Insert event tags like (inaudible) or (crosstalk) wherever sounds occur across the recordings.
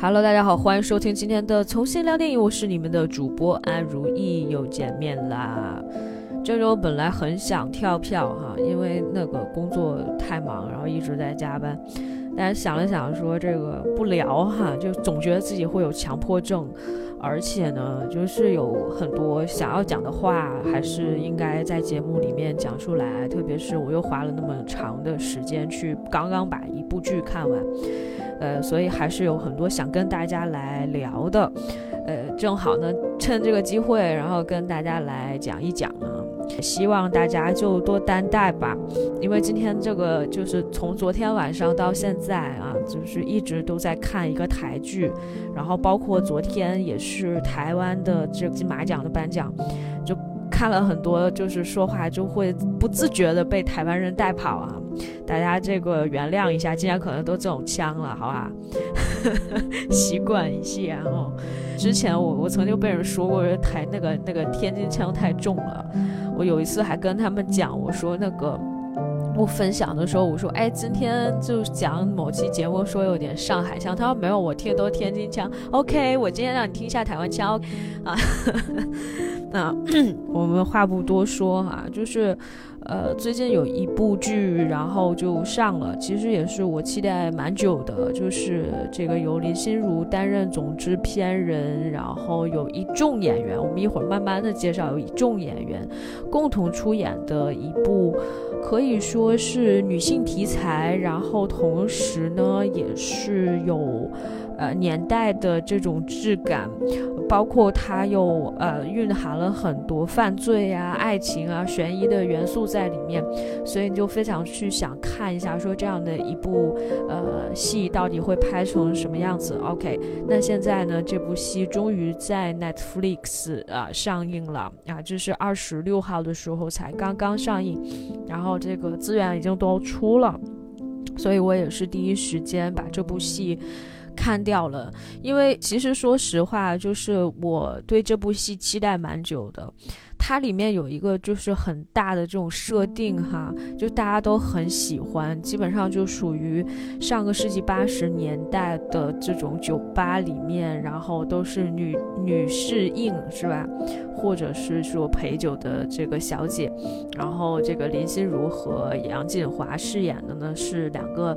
Hello，大家好，欢迎收听今天的重新聊电影，我是你们的主播安如意，又见面啦。这周本来很想跳票哈，因为那个工作太忙，然后一直在加班。但是想了想，说这个不聊哈，就总觉得自己会有强迫症，而且呢，就是有很多想要讲的话，还是应该在节目里面讲出来。特别是我又花了那么长的时间去刚刚把一部剧看完，呃，所以还是有很多想跟大家来聊的。呃，正好呢，趁这个机会，然后跟大家来讲一讲啊。希望大家就多担待吧，因为今天这个就是从昨天晚上到现在啊，就是一直都在看一个台剧，然后包括昨天也是台湾的这金马奖的颁奖，就看了很多，就是说话就会不自觉的被台湾人带跑啊，大家这个原谅一下，今天可能都这种腔了，好吧，(laughs) 习惯一下哦。之前我我曾经被人说过台那个那个天津腔太重了。我有一次还跟他们讲，我说那个我分享的时候，我说哎，今天就讲某期节目说有点上海腔，他说没有，我听都天津腔。OK，我今天让你听一下台湾腔 (laughs) 啊。那 (clears throat) 我们话不多说哈，就是。呃，最近有一部剧，然后就上了，其实也是我期待蛮久的，就是这个由林心如担任总制片人，然后有一众演员，我们一会儿慢慢的介绍，有一众演员共同出演的一部，可以说是女性题材，然后同时呢也是有。呃，年代的这种质感，包括它又呃蕴含了很多犯罪啊、爱情啊、悬疑的元素在里面，所以你就非常去想看一下，说这样的一部呃戏到底会拍成什么样子。OK，那现在呢，这部戏终于在 Netflix 啊上映了啊，这是二十六号的时候才刚刚上映，然后这个资源已经都出了，所以我也是第一时间把这部戏。看掉了，因为其实说实话，就是我对这部戏期待蛮久的。它里面有一个就是很大的这种设定哈，就大家都很喜欢，基本上就属于上个世纪八十年代的这种酒吧里面，然后都是女女侍应是吧？或者是说陪酒的这个小姐，然后这个林心如和杨锦华饰演的呢是两个，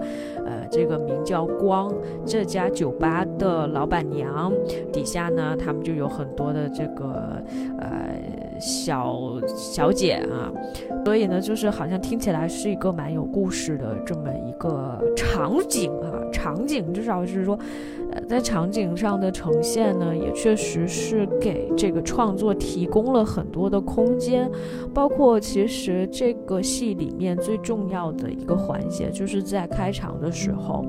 呃，这个名叫光这家酒吧的老板娘，底下呢他们就有很多的这个呃。小小姐啊，所以呢，就是好像听起来是一个蛮有故事的这么一个场景啊，场景至少是说，在场景上的呈现呢，也确实是给这个创作提供了很多的空间，包括其实这个戏里面最重要的一个环节，就是在开场的时候。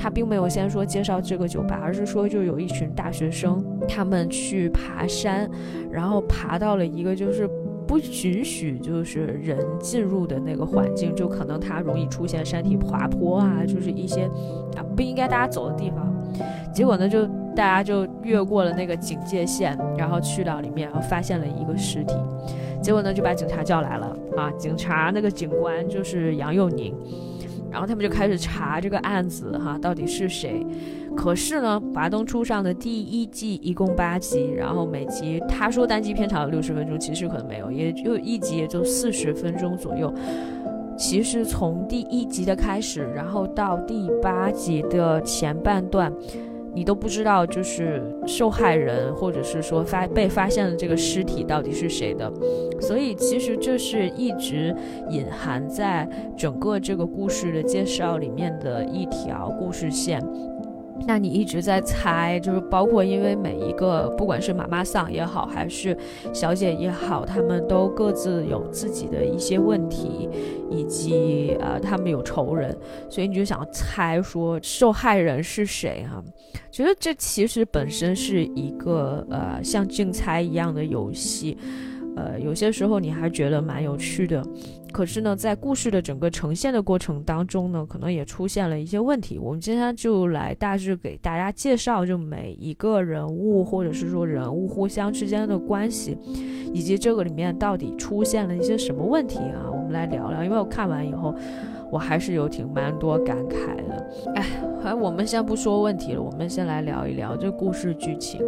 他并没有先说介绍这个酒吧，而是说就有一群大学生，他们去爬山，然后爬到了一个就是不允许就是人进入的那个环境，就可能它容易出现山体滑坡啊，就是一些啊不应该大家走的地方。结果呢，就大家就越过了那个警戒线，然后去到里面，然后发现了一个尸体。结果呢，就把警察叫来了啊，警察那个警官就是杨佑宁。然后他们就开始查这个案子，哈，到底是谁？可是呢，《华灯初上》的第一季一共八集，然后每集他说单集片长有六十分钟，其实可能没有，也就一集也就四十分钟左右。其实从第一集的开始，然后到第八集的前半段。你都不知道，就是受害人，或者是说发被发现的这个尸体到底是谁的，所以其实这是一直隐含在整个这个故事的介绍里面的一条故事线。那你一直在猜，就是包括因为每一个，不管是妈妈桑也好，还是小姐也好，他们都各自有自己的一些问题，以及呃，他们有仇人，所以你就想猜说受害人是谁哈？觉得这其实本身是一个呃像竞猜一样的游戏。呃，有些时候你还觉得蛮有趣的，可是呢，在故事的整个呈现的过程当中呢，可能也出现了一些问题。我们今天就来大致给大家介绍，就每一个人物或者是说人物互相之间的关系，以及这个里面到底出现了一些什么问题啊？我们来聊聊。因为我看完以后，我还是有挺蛮多感慨的。哎，哎，我们先不说问题了，我们先来聊一聊这故事剧情。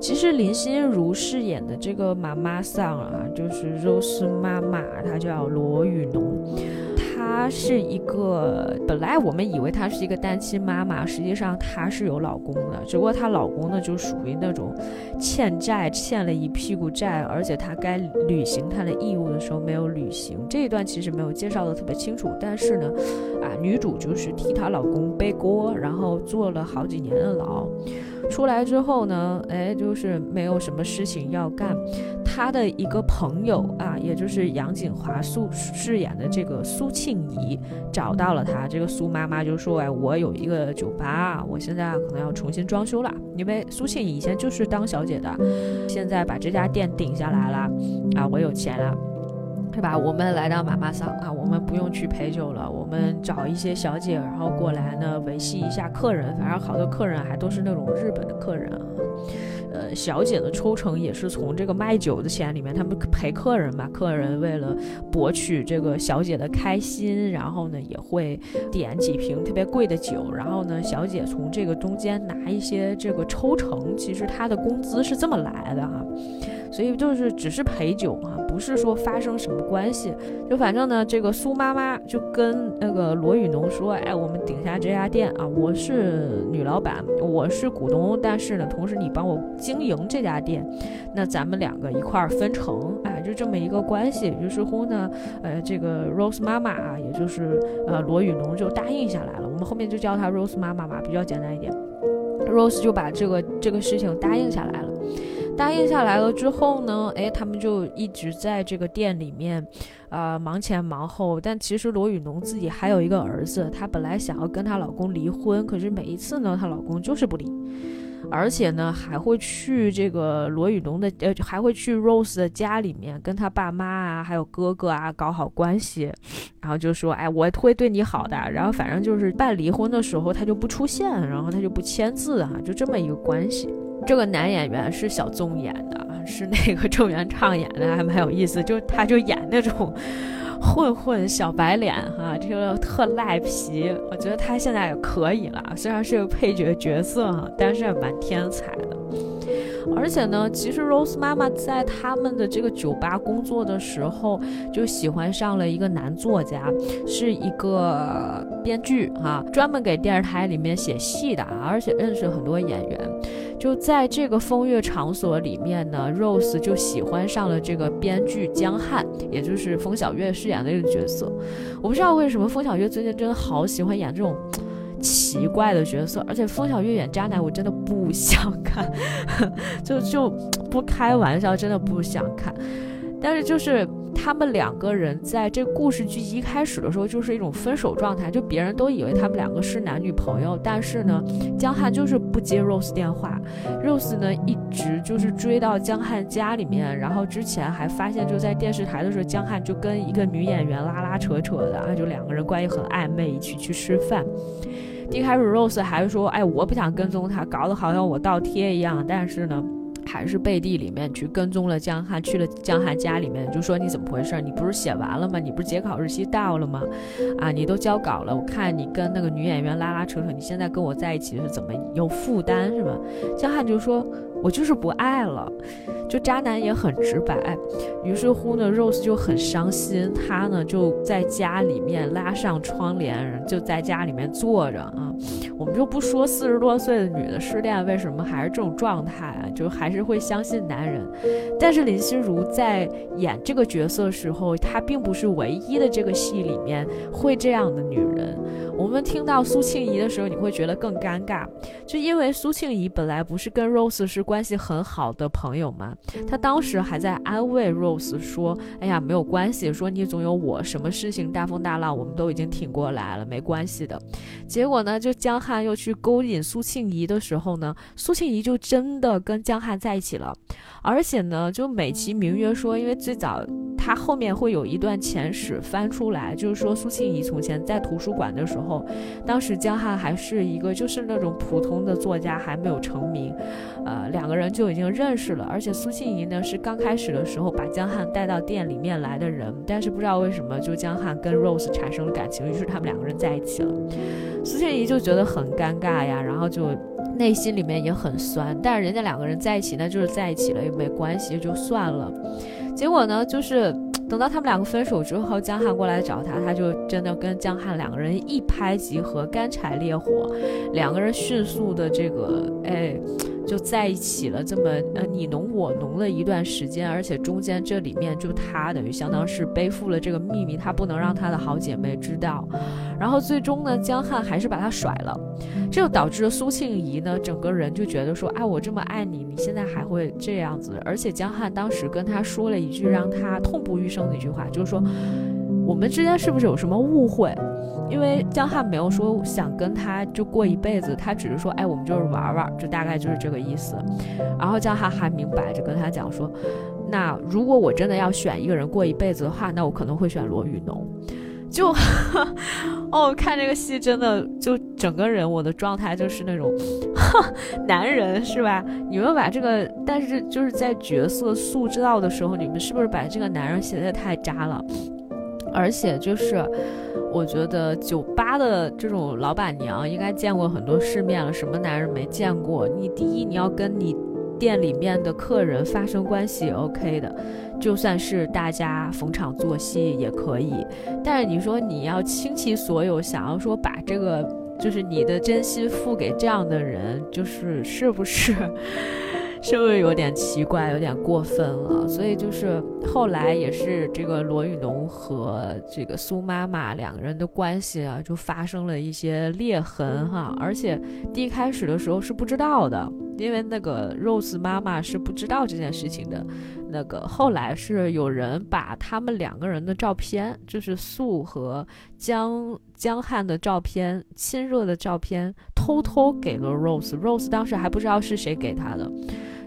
其实林心如饰演的这个妈妈桑啊，就是 Rose 妈妈，她叫罗雨浓。她是一个，本来我们以为她是一个单亲妈妈，实际上她是有老公的，只不过她老公呢就属于那种欠债欠了一屁股债，而且她该履行她的义务的时候没有履行。这一段其实没有介绍的特别清楚，但是呢，啊，女主就是替她老公背锅，然后坐了好几年的牢。出来之后呢，哎，就是没有什么事情要干。她的一个朋友啊，也就是杨锦华苏饰演的这个苏庆怡，找到了她。这个苏妈妈就说：“哎，我有一个酒吧，我现在可能要重新装修了，因为苏庆怡以前就是当小姐的，现在把这家店顶下来了，啊，我有钱了。”是吧？我们来到妈妈桑啊，我们不用去陪酒了，我们找一些小姐，然后过来呢维系一下客人。反正好多客人还都是那种日本的客人啊。呃，小姐的抽成也是从这个卖酒的钱里面，他们陪客人嘛。客人为了博取这个小姐的开心，然后呢也会点几瓶特别贵的酒，然后呢小姐从这个中间拿一些这个抽成。其实她的工资是这么来的哈。所以就是只是陪酒啊，是说发生什么关系。就反正呢，这个苏妈妈就跟那个罗雨农说：“哎，我们顶下这家店啊，我是女老板，我是股东，但是呢，同时你帮我经营这家店，那咱们两个一块儿分成，哎，就这么一个关系。”于是乎呢，呃，这个 Rose 妈妈啊，也就是呃罗雨农就答应下来了。我们后面就叫她 Rose 妈妈吧，比较简单一点。Rose 就把这个这个事情答应下来了。答应下来了之后呢，哎，他们就一直在这个店里面，呃，忙前忙后。但其实罗雨农自己还有一个儿子，她本来想要跟她老公离婚，可是每一次呢，她老公就是不离，而且呢，还会去这个罗雨农的，呃，还会去 Rose 的家里面跟他爸妈啊，还有哥哥啊搞好关系，然后就说，哎，我会对你好的。然后反正就是办离婚的时候，他就不出现，然后他就不签字啊，就这么一个关系。这个男演员是小宗演的，是那个郑元畅演的，还蛮有意思。就他就演那种混混小白脸哈，这个特赖皮。我觉得他现在也可以了，虽然是个配角角色哈，但是也蛮天才的。而且呢，其实 Rose 妈妈在他们的这个酒吧工作的时候，就喜欢上了一个男作家，是一个编剧哈，专门给电视台里面写戏的啊，而且认识很多演员。就在这个风月场所里面呢，Rose 就喜欢上了这个编剧江汉，也就是风小月饰演的这个角色。我不知道为什么风小月最近真的好喜欢演这种奇怪的角色，而且风小月演渣男我真的不想看，(laughs) 就就不开玩笑，真的不想看。但是就是他们两个人在这故事剧一开始的时候就是一种分手状态，就别人都以为他们两个是男女朋友，但是呢，江汉就是不接 Rose 电话，Rose 呢一直就是追到江汉家里面，然后之前还发现就在电视台的时候，江汉就跟一个女演员拉拉扯扯的啊，就两个人关系很暧昧，一起去吃饭。一开始 Rose 还说，哎，我不想跟踪他，搞得好像我倒贴一样，但是呢。还是背地里面去跟踪了江汉，去了江汉家里面，就说你怎么回事？你不是写完了吗？你不是截考日期到了吗？啊，你都交稿了，我看你跟那个女演员拉拉扯扯，你现在跟我在一起是怎么有负担是吗？江汉就说。我就是不爱了，就渣男也很直白。于是乎呢，Rose 就很伤心，她呢就在家里面拉上窗帘，就在家里面坐着啊。我们就不说四十多岁的女的失恋为什么还是这种状态啊，就还是会相信男人。但是林心如在演这个角色时候，她并不是唯一的这个戏里面会这样的女人。我们听到苏庆怡的时候，你会觉得更尴尬，就因为苏庆怡本来不是跟 Rose 是关系很好的朋友吗，她当时还在安慰 Rose 说：“哎呀，没有关系，说你总有我，什么事情大风大浪我们都已经挺过来了，没关系的。”结果呢，就江汉又去勾引苏庆怡的时候呢，苏庆怡就真的跟江汉在一起了，而且呢，就美其名曰说，因为最早。他后面会有一段前史翻出来，就是说苏庆怡从前在图书馆的时候候，当时江汉还是一个就是那种普通的作家，还没有成名，呃，两个人就已经认识了。而且苏庆怡呢是刚开始的时候把江汉带到店里面来的人，但是不知道为什么就江汉跟 Rose 产生了感情，于是他们两个人在一起了。苏庆怡就觉得很尴尬呀，然后就内心里面也很酸，但是人家两个人在一起那，就是在一起了，也没关系，就算了。结果呢，就是等到他们两个分手之后，江汉过来找他，他就真的跟江汉两个人一拍即合，干柴烈火，两个人迅速的这个哎。就在一起了，这么呃你侬我侬的一段时间，而且中间这里面就他等于相当是背负了这个秘密，他不能让他的好姐妹知道，然后最终呢，江汉还是把他甩了，这就导致了苏庆怡呢整个人就觉得说，哎，我这么爱你，你现在还会这样子，而且江汉当时跟他说了一句让他痛不欲生的一句话，就是说。我们之间是不是有什么误会？因为江汉没有说想跟他就过一辈子，他只是说，哎，我们就是玩玩，就大概就是这个意思。然后江汉还明白着跟他讲说，那如果我真的要选一个人过一辈子的话，那我可能会选罗宇农。就 (laughs) 哦，看这个戏真的就整个人我的状态就是那种 (laughs) 男人是吧？你们把这个，但是就是在角色塑造的时候，你们是不是把这个男人写的太渣了？而且就是，我觉得酒吧的这种老板娘应该见过很多世面了，什么男人没见过？你第一，你要跟你店里面的客人发生关系，OK 的，就算是大家逢场作戏也可以。但是你说你要倾其所有，想要说把这个就是你的真心付给这样的人，就是是不是？是不是有点奇怪，有点过分了？所以就是后来也是这个罗宇农和这个苏妈妈两个人的关系啊，就发生了一些裂痕哈。而且第一开始的时候是不知道的，因为那个 Rose 妈妈是不知道这件事情的。那个后来是有人把他们两个人的照片，就是素和江江汉的照片，亲热的照片，偷偷给了 Rose。Rose 当时还不知道是谁给他的。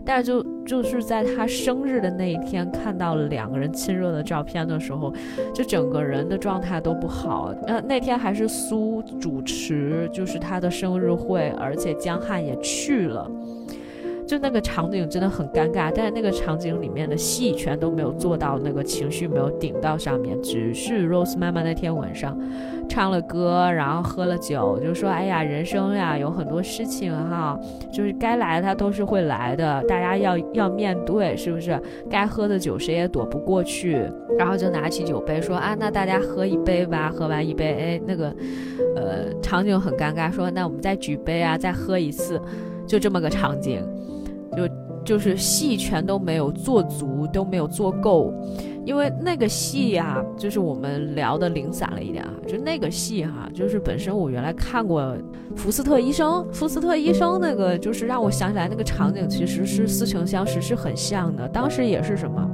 但是就就是在他生日的那一天，看到了两个人亲热的照片的时候，就整个人的状态都不好。呃，那天还是苏主持，就是他的生日会，而且江汉也去了。就那个场景真的很尴尬，但是那个场景里面的戏全都没有做到，那个情绪没有顶到上面，只是 Rose 妈妈那天晚上唱了歌，然后喝了酒，就说：“哎呀，人生呀，有很多事情哈，就是该来的他都是会来的，大家要要面对，是不是？该喝的酒谁也躲不过去。”然后就拿起酒杯说：“啊，那大家喝一杯吧，喝完一杯，哎，那个，呃，场景很尴尬，说那我们再举杯啊，再喝一次，就这么个场景。”就就是戏全都没有做足，都没有做够，因为那个戏呀，就是我们聊的零散了一点啊。就那个戏哈，就是本身我原来看过《福斯特医生》，福斯特医生那个就是让我想起来那个场景，其实是似曾相识，是很像的。当时也是什么？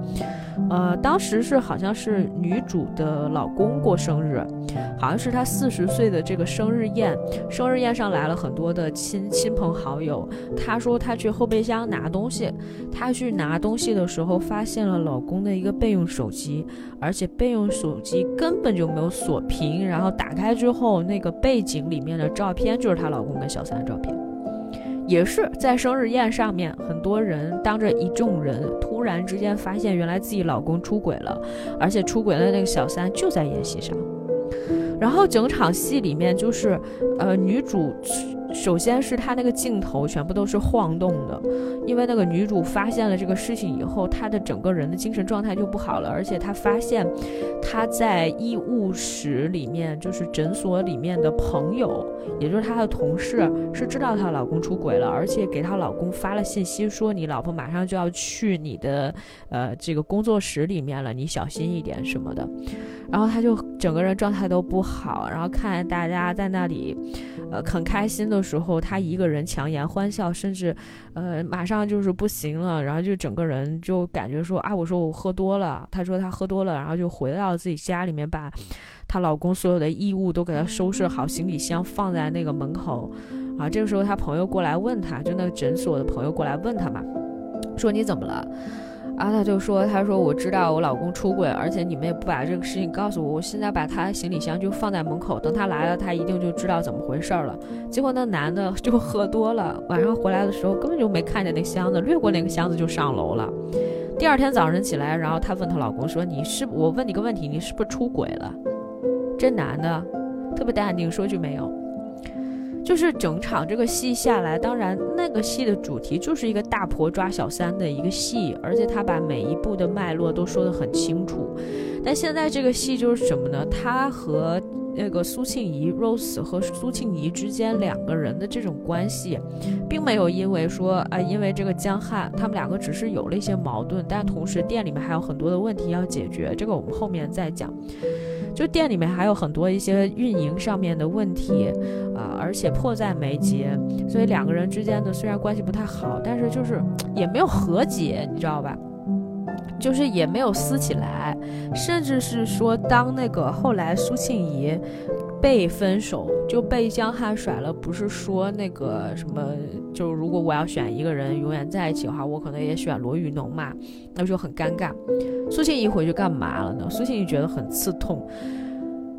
呃，当时是好像是女主的老公过生日，好像是他四十岁的这个生日宴，生日宴上来了很多的亲亲朋好友。她说她去后备箱拿东西，她去拿东西的时候发现了老公的一个备用手手机，而且备用手机根本就没有锁屏，然后打开之后那个背景里面的照片就是她老公跟小三的照片。也是在生日宴上面，很多人当着一众人，突然之间发现原来自己老公出轨了，而且出轨的那个小三就在宴席上。然后整场戏里面就是，呃，女主。首先是她那个镜头全部都是晃动的，因为那个女主发现了这个事情以后，她的整个人的精神状态就不好了，而且她发现她在医务室里面，就是诊所里面的朋友，也就是她的同事，是知道她老公出轨了，而且给她老公发了信息说你老婆马上就要去你的呃这个工作室里面了，你小心一点什么的。然后她就整个人状态都不好，然后看大家在那里，呃很开心的。时候，他一个人强颜欢笑，甚至，呃，马上就是不行了，然后就整个人就感觉说啊，我说我喝多了，他说他喝多了，然后就回到自己家里面，把她老公所有的衣物都给他收拾好，行李箱放在那个门口，啊，这个时候他朋友过来问他，就那个诊所的朋友过来问他嘛，说你怎么了？然后他就说：“他说我知道我老公出轨，而且你们也不把这个事情告诉我，我现在把他行李箱就放在门口，等他来了，他一定就知道怎么回事了。”结果那男的就喝多了，晚上回来的时候根本就没看见那箱子，掠过那个箱子就上楼了。第二天早上起来，然后她问她老公说：“你是我问你个问题，你是不是出轨了？”这男的特别淡定，说句没有。就是整场这个戏下来，当然那个戏的主题就是一个大婆抓小三的一个戏，而且他把每一部的脉络都说得很清楚。但现在这个戏就是什么呢？他和那个苏庆怡 Rose 和苏庆怡之间两个人的这种关系，并没有因为说啊，因为这个江汉他们两个只是有了一些矛盾，但同时店里面还有很多的问题要解决，这个我们后面再讲。就店里面还有很多一些运营上面的问题，啊，而且迫在眉睫，所以两个人之间的虽然关系不太好，但是就是也没有和解，你知道吧？就是也没有撕起来，甚至是说当那个后来苏庆怡被分手就被江汉甩了，不是说那个什么，就如果我要选一个人永远在一起的话，我可能也选罗玉农嘛，那不就很尴尬。苏庆怡回去干嘛了呢？苏庆怡觉得很刺痛，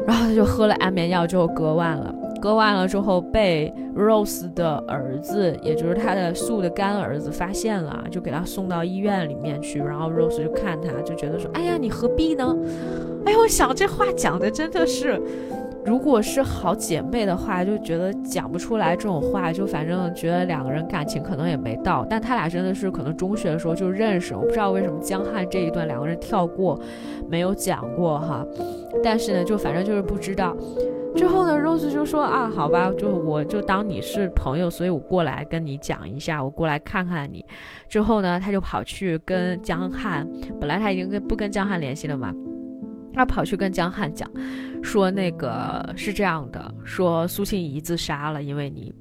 然后他就喝了安眠药之后割腕了。割腕了之后被 Rose 的儿子，也就是他的素的干儿子发现了，就给他送到医院里面去。然后 Rose 就看他，就觉得说：“哎呀，你何必呢？”哎呀，我想这话讲的真的是。如果是好姐妹的话，就觉得讲不出来这种话，就反正觉得两个人感情可能也没到。但他俩真的是可能中学的时候就认识，我不知道为什么江汉这一段两个人跳过，没有讲过哈。但是呢，就反正就是不知道。之后呢，Rose 就说啊，好吧，就我就当你是朋友，所以我过来跟你讲一下，我过来看看你。之后呢，他就跑去跟江汉，本来他已经跟不跟江汉联系了嘛。他跑去跟江汉讲，说那个是这样的，说苏庆怡自杀了，因为你，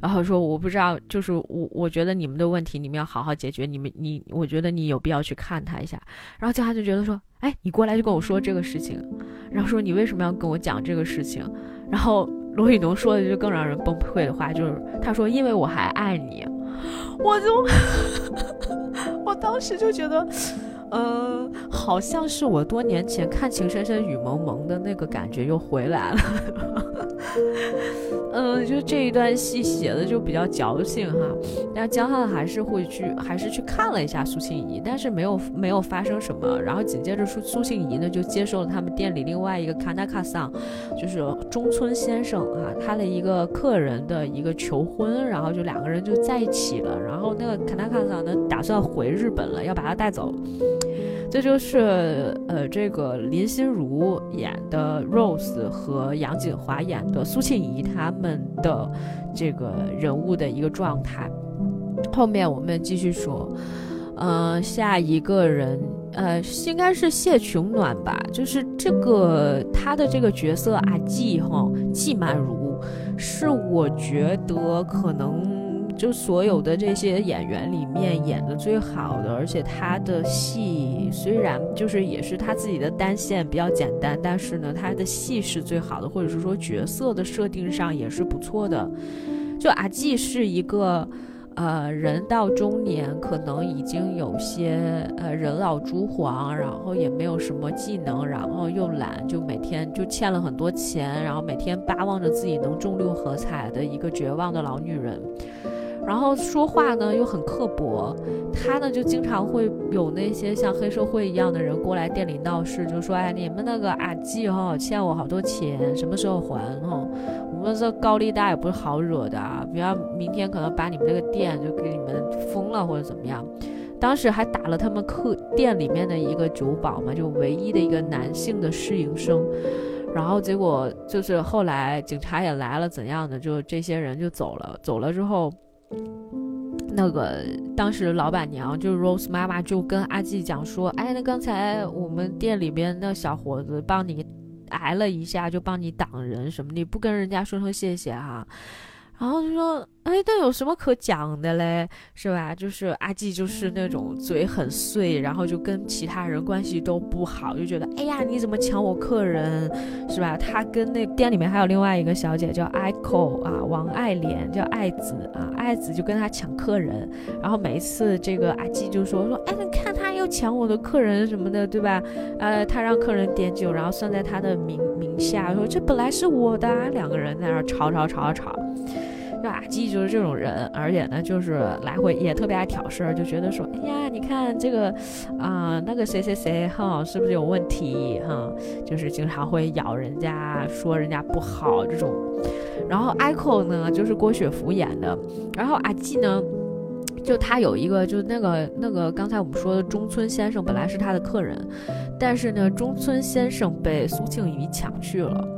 然后说我不知道，就是我我觉得你们的问题你们要好好解决，你们你我觉得你有必要去看他一下。然后江汉就觉得说，哎，你过来就跟我说这个事情，然后说你为什么要跟我讲这个事情？然后罗宇农说的就更让人崩溃的话，就是他说因为我还爱你，(laughs) 我就 (laughs) 我当时就觉得。呃，好像是我多年前看《情深深雨蒙蒙的那个感觉又回来了。嗯，就这一段戏写的就比较矫情哈。但江汉还是会去，还是去看了一下苏庆怡，但是没有没有发生什么。然后紧接着苏苏庆怡呢就接受了他们店里另外一个卡纳卡桑，就是中村先生啊，他的一个客人的一个求婚，然后就两个人就在一起了。然后那个卡纳卡桑呢打算回日本了，要把他带走。这就是呃，这个林心如演的 Rose 和杨锦华演的苏庆怡他们们的这个人物的一个状态。后面我们继续说，呃，下一个人，呃，应该是谢琼暖吧，就是这个他的这个角色阿季哈季满如，是我觉得可能。就所有的这些演员里面演的最好的，而且他的戏虽然就是也是他自己的单线比较简单，但是呢，他的戏是最好的，或者是说角色的设定上也是不错的。就阿纪是一个，呃，人到中年，可能已经有些呃人老珠黄，然后也没有什么技能，然后又懒，就每天就欠了很多钱，然后每天巴望着自己能中六合彩的一个绝望的老女人。然后说话呢又很刻薄，他呢就经常会有那些像黑社会一样的人过来店里闹事，就说哎你们那个阿季哈欠我好多钱，什么时候还哈？我们这高利贷也不是好惹的啊，比方明天可能把你们这个店就给你们封了或者怎么样。当时还打了他们客店里面的一个酒保嘛，就唯一的一个男性的侍应生。然后结果就是后来警察也来了，怎样的就这些人就走了，走了之后。那个当时老板娘就是 Rose 妈妈就跟阿季讲说，哎，那刚才我们店里边那小伙子帮你挨了一下，就帮你挡人什么，你不跟人家说声谢谢哈。然后就说，哎，这有什么可讲的嘞，是吧？就是阿纪就是那种嘴很碎，然后就跟其他人关系都不好，就觉得，哎呀，你怎么抢我客人，是吧？他跟那店里面还有另外一个小姐叫 Echo 啊，王爱莲叫爱子啊，爱子就跟他抢客人，然后每一次这个阿纪就说说，哎，你看他又抢我的客人什么的，对吧？呃，他让客人点酒，然后算在他的名名下，说这本来是我的。两个人在那吵吵吵吵。就阿基就是这种人，而且呢，就是来回也特别爱挑事儿，就觉得说，哎呀，你看这个，啊，那个谁谁谁哈，是不是有问题哈？就是经常会咬人家，说人家不好这种。然后 Echo 呢，就是郭雪芙演的。然后阿基呢，就他有一个，就那个那个刚才我们说的中村先生，本来是他的客人，但是呢，中村先生被苏庆仪抢去了。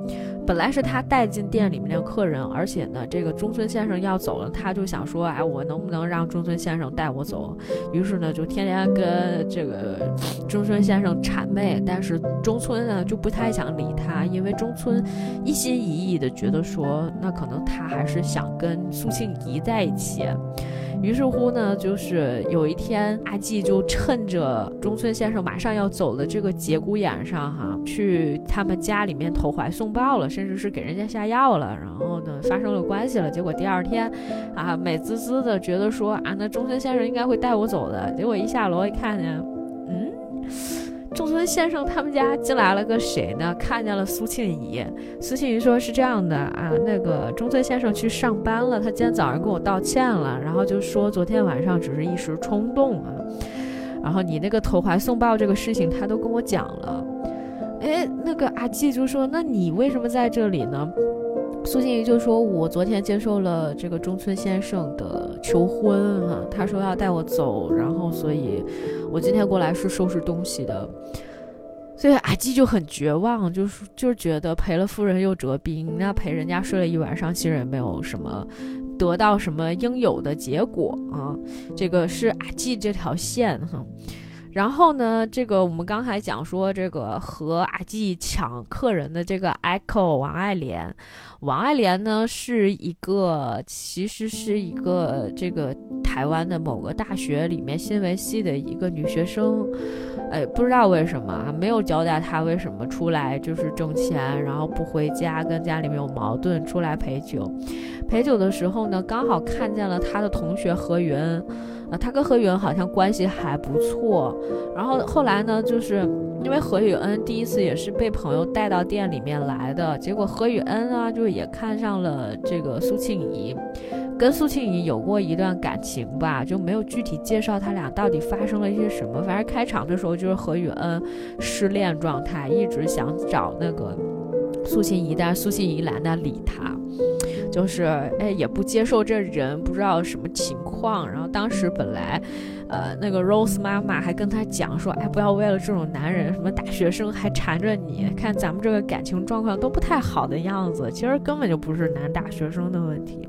本来是他带进店里面的客人，而且呢，这个中村先生要走了，他就想说，哎，我能不能让中村先生带我走？于是呢，就天天跟这个中村先生谄媚，但是中村呢就不太想理他，因为中村一心一意的觉得说，那可能他还是想跟苏庆怡在一起。于是乎呢，就是有一天，阿纪就趁着中村先生马上要走的这个节骨眼上，哈，去他们家里面投怀送抱了，甚至是给人家下药了，然后呢，发生了关系了。结果第二天，啊，美滋滋的觉得说，啊，那中村先生应该会带我走的。结果一下楼一看见，中村先生他们家进来了个谁呢？看见了苏庆怡。苏庆怡说是这样的啊，那个中村先生去上班了，他今天早上跟我道歉了，然后就说昨天晚上只是一时冲动啊。然后你那个投怀送抱这个事情，他都跟我讲了。哎，那个阿纪就说，那你为什么在这里呢？苏庆怡就说：“我昨天接受了这个中村先生的求婚，哈，他说要带我走，然后所以，我今天过来是收拾东西的。所以阿基就很绝望，就是就是觉得赔了夫人又折兵，那陪人家睡了一晚上，其实也没有什么得到什么应有的结果啊。这个是阿基这条线，哈。”然后呢，这个我们刚才讲说，这个和阿纪抢客人的这个 Echo 王爱莲，王爱莲呢是一个，其实是一个这个台湾的某个大学里面新闻系的一个女学生，哎，不知道为什么啊没有交代她为什么出来就是挣钱，然后不回家，跟家里面有矛盾，出来陪酒。陪酒的时候呢，刚好看见了她的同学何云。啊，他跟何雨恩好像关系还不错，然后后来呢，就是因为何雨恩第一次也是被朋友带到店里面来的，结果何雨恩呢，就也看上了这个苏庆怡，跟苏庆怡有过一段感情吧，就没有具体介绍他俩到底发生了一些什么，反正开场的时候就是何雨恩失恋状态，一直想找那个苏庆怡，但是苏庆怡懒得理他。就是哎，也不接受这人，不知道什么情况。然后当时本来，呃，那个 Rose 妈妈还跟他讲说，哎，不要为了这种男人，什么大学生还缠着你，看咱们这个感情状况都不太好的样子。其实根本就不是男大学生的问题。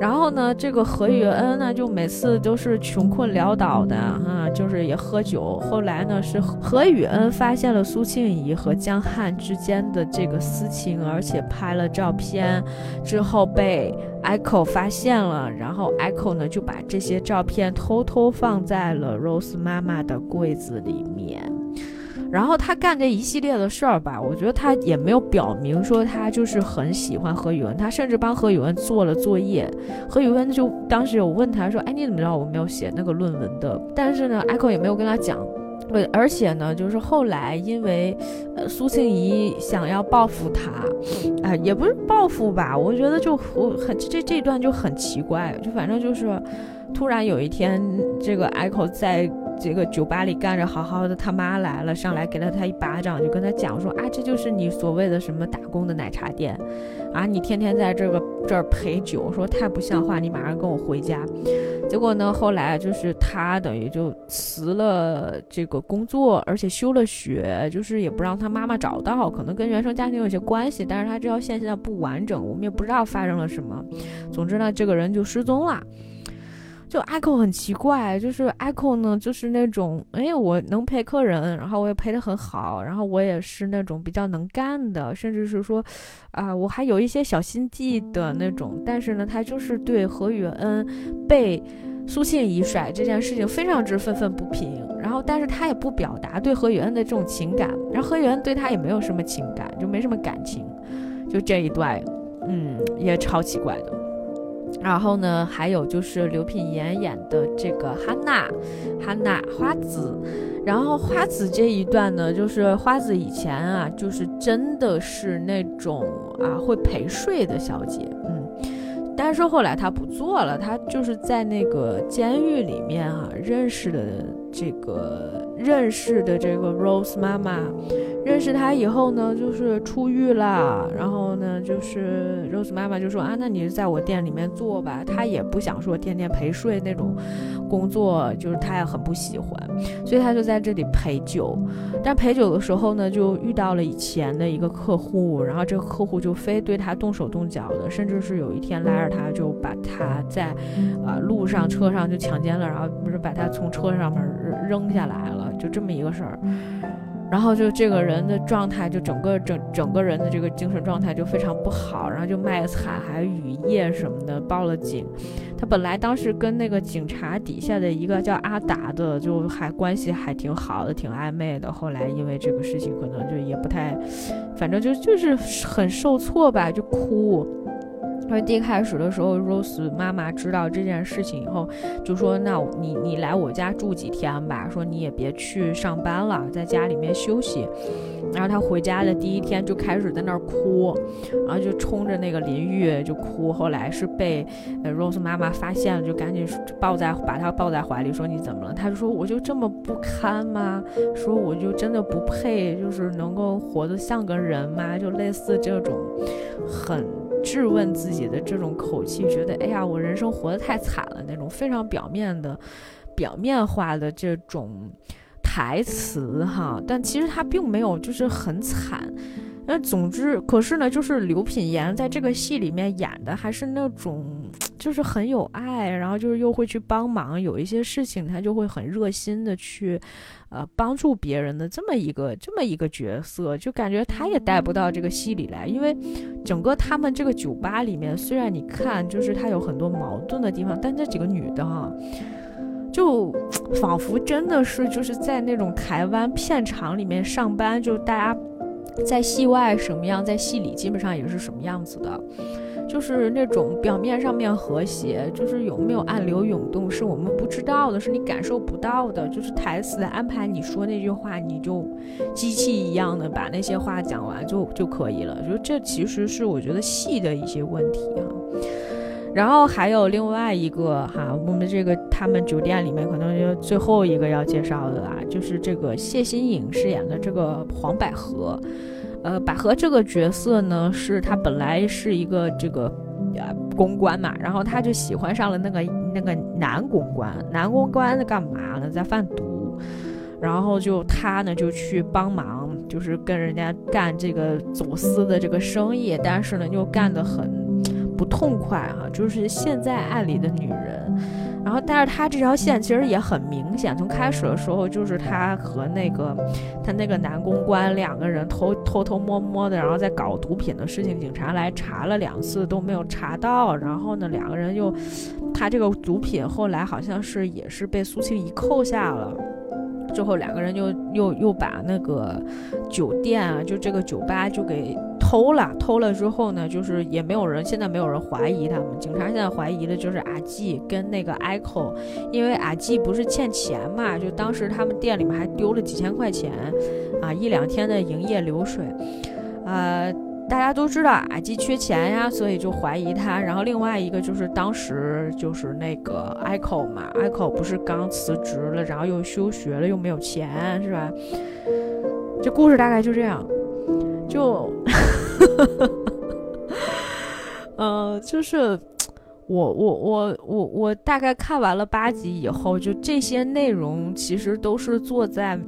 然后呢，这个何雨恩呢，就每次都是穷困潦倒的，啊，就是也喝酒。后来呢，是何雨恩发现了苏庆怡和江汉之间的这个私情，而且拍了照片，之后被 Echo 发现了，然后 Echo 呢就把这些照片偷偷放在了 Rose 妈妈的柜子里面。然后他干这一系列的事儿吧，我觉得他也没有表明说他就是很喜欢何宇文，他甚至帮何宇文做了作业。何宇文就当时有问他说：“哎，你怎么知道我没有写那个论文的？”但是呢，Echo 也没有跟他讲。对，而且呢，就是后来因为呃苏庆怡想要报复他，哎，也不是报复吧，我觉得就我很这这段就很奇怪，就反正就是突然有一天，这个 Echo 在。这个酒吧里干着好好的，他妈来了，上来给了他一巴掌，就跟他讲说啊，这就是你所谓的什么打工的奶茶店，啊，你天天在这个这儿陪酒，说太不像话，你马上跟我回家。结果呢，后来就是他等于就辞了这个工作，而且休了学，就是也不让他妈妈找到，可能跟原生家庭有些关系，但是他这条线现在不完整，我们也不知道发生了什么。总之呢，这个人就失踪了。就 Echo 很奇怪，就是 Echo 呢，就是那种，哎，我能陪客人，然后我也陪得很好，然后我也是那种比较能干的，甚至是说，啊，我还有一些小心计的那种。但是呢，他就是对何雨恩被苏信怡甩这件事情非常之愤愤不平。然后，但是他也不表达对何雨恩的这种情感，然后何雨恩对他也没有什么情感，就没什么感情。就这一段，嗯，也超奇怪的。然后呢，还有就是刘品言演的这个哈娜，哈娜花子。然后花子这一段呢，就是花子以前啊，就是真的是那种啊会陪睡的小姐，嗯。但是后来她不做了，她就是在那个监狱里面啊认识的这个认识的这个 Rose 妈妈。认识她以后呢，就是出狱了，然后呢，就是 Rose 妈妈就说啊，那你就在我店里面做吧。她也不想说天天陪睡那种工作，就是他也很不喜欢，所以他就在这里陪酒。但陪酒的时候呢，就遇到了以前的一个客户，然后这个客户就非对他动手动脚的，甚至是有一天拉着他就把他在啊路上车上就强奸了，然后不是把他从车上面扔下来了，就这么一个事儿。然后就这个人的状态，就整个整整个人的这个精神状态就非常不好，然后就卖惨，还雨夜什么的，报了警。他本来当时跟那个警察底下的一个叫阿达的，就还关系还挺好的，挺暧昧的。后来因为这个事情，可能就也不太，反正就就是很受挫吧，就哭。因为第一开始的时候，Rose 妈妈知道这件事情以后，就说：“那你你来我家住几天吧，说你也别去上班了，在家里面休息。”然后他回家的第一天就开始在那儿哭，然后就冲着那个淋浴就哭。后来是被 Rose 妈妈发现了，就赶紧抱在把他抱在怀里说：“你怎么了？”他就说：“我就这么不堪吗？说我就真的不配，就是能够活得像个人吗？就类似这种很。”质问自己的这种口气，觉得哎呀，我人生活得太惨了，那种非常表面的、表面化的这种台词哈，但其实他并没有就是很惨。那总之，可是呢，就是刘品言在这个戏里面演的还是那种，就是很有爱，然后就是又会去帮忙，有一些事情他就会很热心的去，呃，帮助别人的这么一个这么一个角色，就感觉他也带不到这个戏里来，因为整个他们这个酒吧里面，虽然你看就是他有很多矛盾的地方，但这几个女的哈，就仿佛真的是就是在那种台湾片场里面上班，就大家。在戏外什么样，在戏里基本上也是什么样子的，就是那种表面上面和谐，就是有没有暗流涌动是我们不知道的，是你感受不到的。就是台词安排你说那句话，你就机器一样的把那些话讲完就就可以了。就这其实是我觉得戏的一些问题哈。然后还有另外一个哈，我们这个他们酒店里面可能就最后一个要介绍的啦，就是这个谢欣颖饰演的这个黄百合。呃，百合这个角色呢，是她本来是一个这个呃公关嘛，然后她就喜欢上了那个那个男公关，男公关在干嘛呢？在贩毒，然后就她呢就去帮忙，就是跟人家干这个走私的这个生意，但是呢又干得很。不痛快哈，就是现在爱里的女人，然后但是他这条线其实也很明显，从开始的时候就是他和那个他那个男公关两个人偷偷偷摸摸的，然后在搞毒品的事情，警察来查了两次都没有查到，然后呢两个人又他这个毒品后来好像是也是被苏青一扣下了。之后两个人又又又把那个酒店啊，就这个酒吧就给偷了。偷了之后呢，就是也没有人，现在没有人怀疑他们。警察现在怀疑的就是阿季跟那个 Echo，因为阿季不是欠钱嘛，就当时他们店里面还丢了几千块钱，啊，一两天的营业流水，呃。大家都知道阿基缺钱呀，所以就怀疑他。然后另外一个就是当时就是那个 Echo 嘛，Echo 不是刚辞职了，然后又休学了，又没有钱，是吧？这故事大概就这样，就，嗯，(laughs) 就是。我我我我我大概看完了八集以后，就这些内容其实都是坐在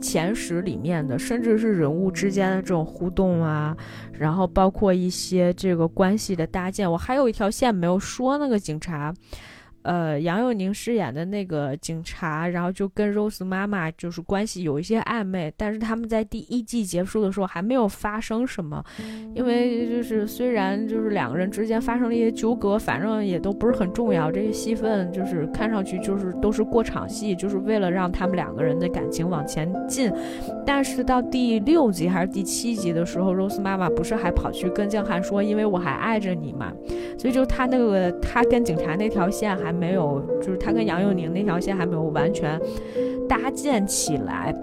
前十里面的，甚至是人物之间的这种互动啊，然后包括一些这个关系的搭建。我还有一条线没有说，那个警察，呃，杨佑宁饰演的那个警察，然后就跟 Rose 妈妈就是关系有一些暧昧，但是他们在第一季结束的时候还没有发生什么，因为就是虽然就是两个人之间发生了一些纠葛，反正也都不是很重要，这些戏份就是看上去就是都是过场戏，就是为了让他们两个人的感情往前进。但是到第六集还是第七集的时候，Rose 妈妈不是还跑去跟江汉说，因为我还爱着你嘛，所以就他那个他跟警察那条线还。没有，就是他跟杨佑宁那条线还没有完全搭建起来。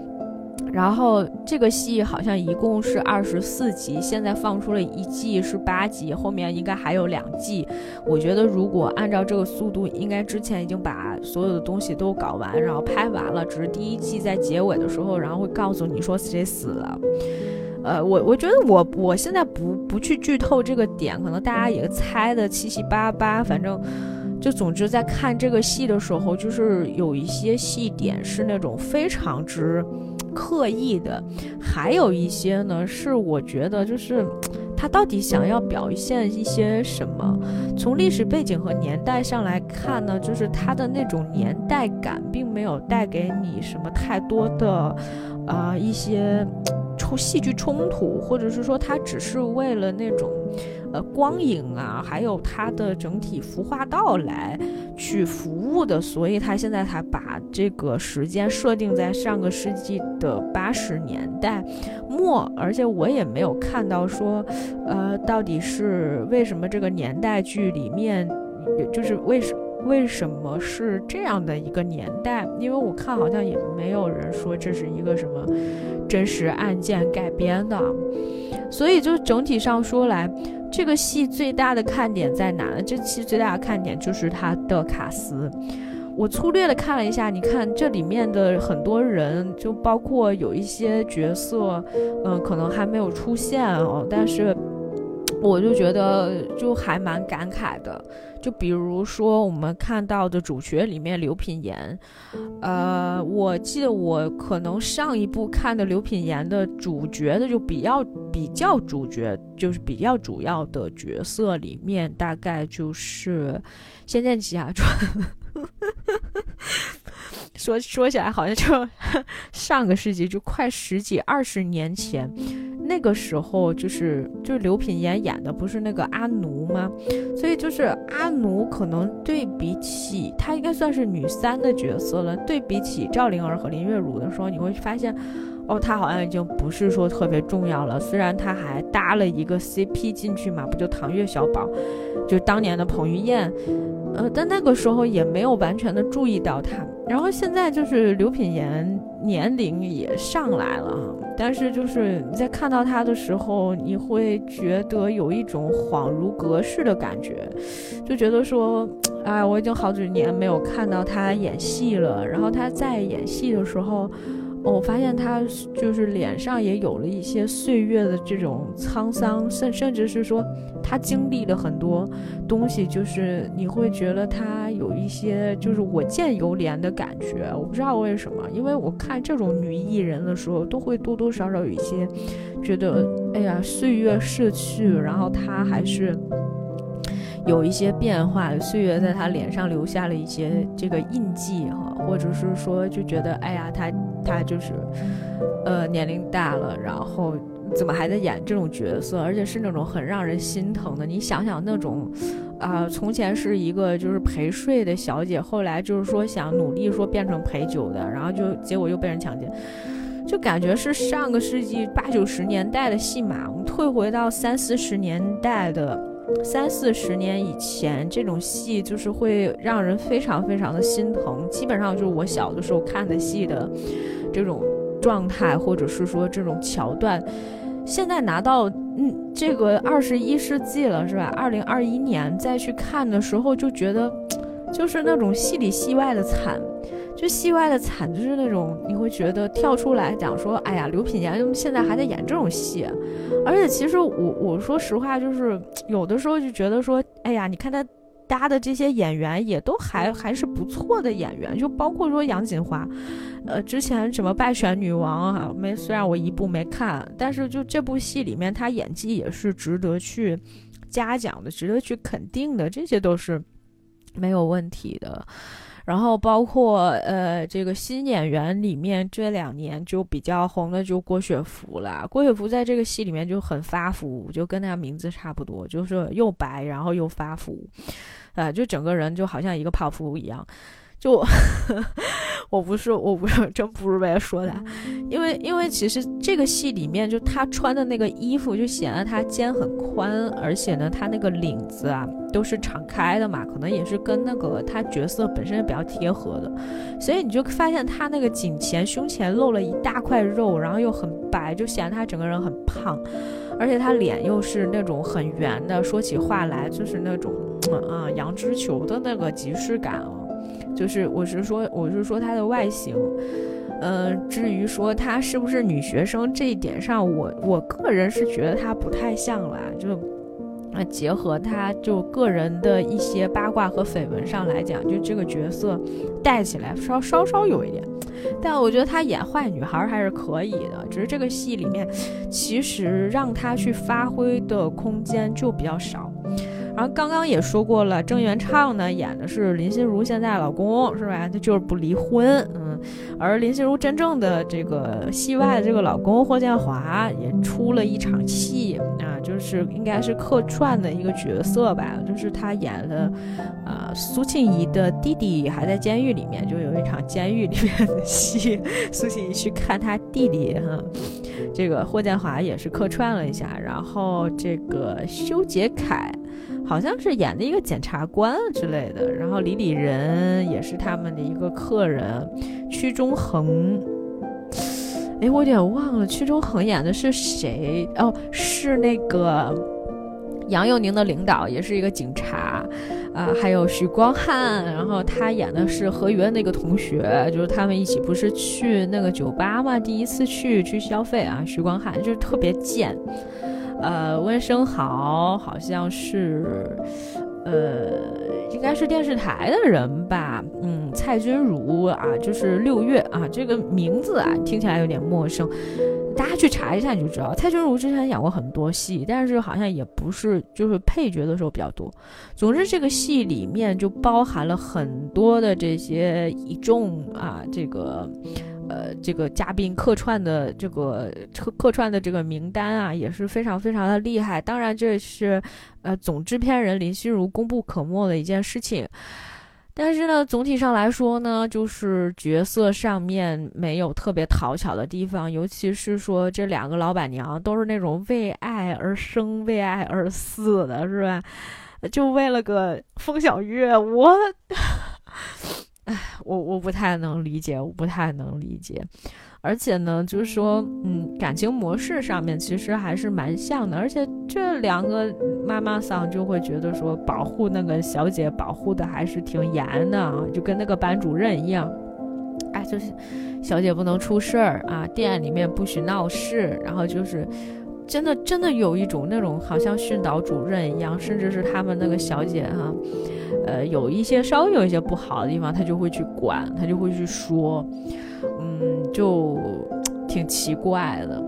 然后这个戏好像一共是二十四集，现在放出了一季是八集，后面应该还有两季。我觉得如果按照这个速度，应该之前已经把所有的东西都搞完，然后拍完了。只是第一季在结尾的时候，然后会告诉你说谁死了。呃，我我觉得我我现在不不去剧透这个点，可能大家也猜的七七八八，反正。就总之，在看这个戏的时候，就是有一些戏点是那种非常之刻意的，还有一些呢是我觉得就是他到底想要表现一些什么。从历史背景和年代上来看呢，就是他的那种年代感并没有带给你什么太多的啊一些 (tsk) 冲戏剧冲突，或者是说他只是为了那种。呃，光影啊，还有它的整体服化道来去服务的，所以它现在才把这个时间设定在上个世纪的八十年代末，而且我也没有看到说，呃，到底是为什么这个年代剧里面，就是为什为什么是这样的一个年代？因为我看好像也没有人说这是一个什么真实案件改编的，所以就整体上说来。这个戏最大的看点在哪呢？这期最大的看点就是它的卡斯。我粗略的看了一下，你看这里面的很多人，就包括有一些角色，嗯，可能还没有出现哦，但是我就觉得就还蛮感慨的。就比如说我们看到的主角里面刘品言，呃，我记得我可能上一部看的刘品言的主角的就比较比较主角，就是比较主要的角色里面，大概就是《仙剑奇侠传》。(laughs) 说说起来好像就 (laughs) 上个世纪，就快十几二十年前，那个时候就是就是刘品言演的不是那个阿奴吗？所以就是阿奴可能对比起她应该算是女三的角色了。对比起赵灵儿和林月如的时候，你会发现，哦，她好像已经不是说特别重要了。虽然她还搭了一个 CP 进去嘛，不就唐月小宝，就当年的彭于晏。呃，但那个时候也没有完全的注意到他。然后现在就是刘品言年龄也上来了，但是就是你在看到他的时候，你会觉得有一种恍如隔世的感觉，就觉得说，哎，我已经好几年没有看到他演戏了。然后他在演戏的时候。我发现他就是脸上也有了一些岁月的这种沧桑，甚甚至是说他经历了很多东西，就是你会觉得他有一些就是我见犹怜的感觉。我不知道为什么，因为我看这种女艺人的时候，都会多多少少有一些觉得，哎呀，岁月逝去，然后她还是。有一些变化，岁月在她脸上留下了一些这个印记哈，或者是说就觉得，哎呀，她她就是，呃，年龄大了，然后怎么还在演这种角色，而且是那种很让人心疼的。你想想那种，啊，从前是一个就是陪睡的小姐，后来就是说想努力说变成陪酒的，然后就结果又被人强奸，就感觉是上个世纪八九十年代的戏码，我们退回到三四十年代的。三四十年以前，这种戏就是会让人非常非常的心疼，基本上就是我小的时候看的戏的这种状态，或者是说这种桥段。现在拿到嗯这个二十一世纪了，是吧？二零二一年再去看的时候，就觉得就是那种戏里戏外的惨。就戏外的惨，就是那种你会觉得跳出来讲说，哎呀，刘品言现在还在演这种戏，而且其实我我说实话，就是有的时候就觉得说，哎呀，你看他加的这些演员也都还还是不错的演员，就包括说杨锦华，呃，之前什么败选女王啊，没虽然我一部没看，但是就这部戏里面她演技也是值得去嘉奖的，值得去肯定的，这些都是。没有问题的。然后包括呃，这个新演员里面这两年就比较红的就郭雪芙了。郭雪芙在这个戏里面就很发福，就跟她名字差不多，就是又白然后又发福，啊，就整个人就好像一个泡芙一样。就 (laughs) 我不是我不是真不是为了说他，因为因为其实这个戏里面就他穿的那个衣服就显得他肩很宽，而且呢他那个领子啊都是敞开的嘛，可能也是跟那个他角色本身比较贴合的，所以你就发现他那个颈前胸前露了一大块肉，然后又很白，就显得他整个人很胖，而且他脸又是那种很圆的，说起话来就是那种啊杨枝球的那个即视感哦。就是我是说我是说她的外形，呃，至于说她是不是女学生这一点上，我我个人是觉得她不太像啦。就啊，结合她就个人的一些八卦和绯闻上来讲，就这个角色带起来稍稍稍有一点，但我觉得她演坏女孩还是可以的。只是这个戏里面，其实让她去发挥的空间就比较少。然后刚刚也说过了，郑元畅呢演的是林心如现在老公是吧？他就是不离婚，嗯。而林心如真正的这个戏外的这个老公霍建华也出了一场戏啊，就是应该是客串的一个角色吧，就是他演的，呃，苏庆怡的弟弟还在监狱里面，就有一场监狱里面的戏，(laughs) 苏庆怡去看他弟弟哈，这个霍建华也是客串了一下，然后这个修杰楷。好像是演的一个检察官之类的，然后李李仁也是他们的一个客人，屈中恒，哎，我有点忘了屈中恒演的是谁哦，是那个杨佑宁的领导，也是一个警察啊，还有许光汉，然后他演的是何雨恩那个同学，就是他们一起不是去那个酒吧嘛，第一次去去消费啊，许光汉就是特别贱。呃，温升豪好像是，呃，应该是电视台的人吧。嗯，蔡君如啊，就是六月啊，这个名字啊听起来有点陌生，大家去查一下你就知道。蔡君如之前演过很多戏，但是好像也不是就是配角的时候比较多。总之，这个戏里面就包含了很多的这些一众啊，这个。呃，这个嘉宾客串的这个客客串的这个名单啊，也是非常非常的厉害。当然，这是呃总制片人林心如功不可没的一件事情。但是呢，总体上来说呢，就是角色上面没有特别讨巧的地方，尤其是说这两个老板娘都是那种为爱而生、为爱而死的，是吧？就为了个风小月，我。唉，我我不太能理解，我不太能理解，而且呢，就是说，嗯，感情模式上面其实还是蛮像的，而且这两个妈妈桑就会觉得说，保护那个小姐保护的还是挺严的啊，就跟那个班主任一样，哎，就是小姐不能出事儿啊，店里面不许闹事，然后就是真的真的有一种那种好像训导主任一样，甚至是他们那个小姐哈。呃，有一些稍微有一些不好的地方，他就会去管，他就会去说，嗯，就挺奇怪的。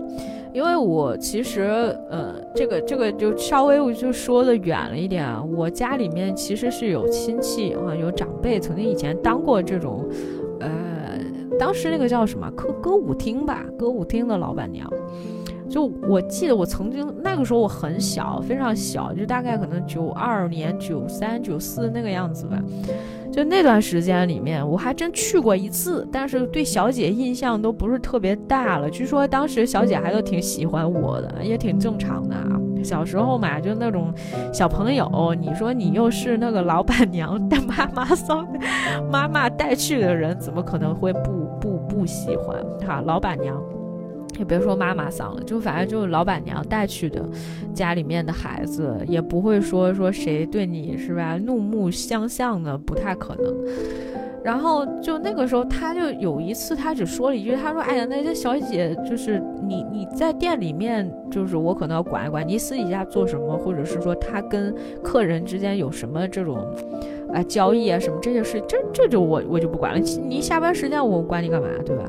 因为我其实，呃，这个这个就稍微我就说的远了一点啊。我家里面其实是有亲戚啊，有长辈曾经以前当过这种，呃，当时那个叫什么歌歌舞厅吧，歌舞厅的老板娘。就我记得我曾经那个时候我很小，非常小，就大概可能九二年、九三、九四那个样子吧。就那段时间里面，我还真去过一次，但是对小姐印象都不是特别大了。据说当时小姐还都挺喜欢我的，也挺正常的啊。小时候嘛，就那种小朋友，你说你又是那个老板娘带妈妈送妈妈带去的人，怎么可能会不不不喜欢哈？老板娘。也别说妈妈桑了，就反正就是老板娘带去的，家里面的孩子也不会说说谁对你是吧怒目相向的，不太可能。然后就那个时候，他就有一次，他只说了一句，他说：“哎呀，那些小姐就是你你在店里面，就是我可能要管一管，你私底下做什么，或者是说他跟客人之间有什么这种啊交易啊什么这些事，这这就我我就不管了。你下班时间我管你干嘛，对吧？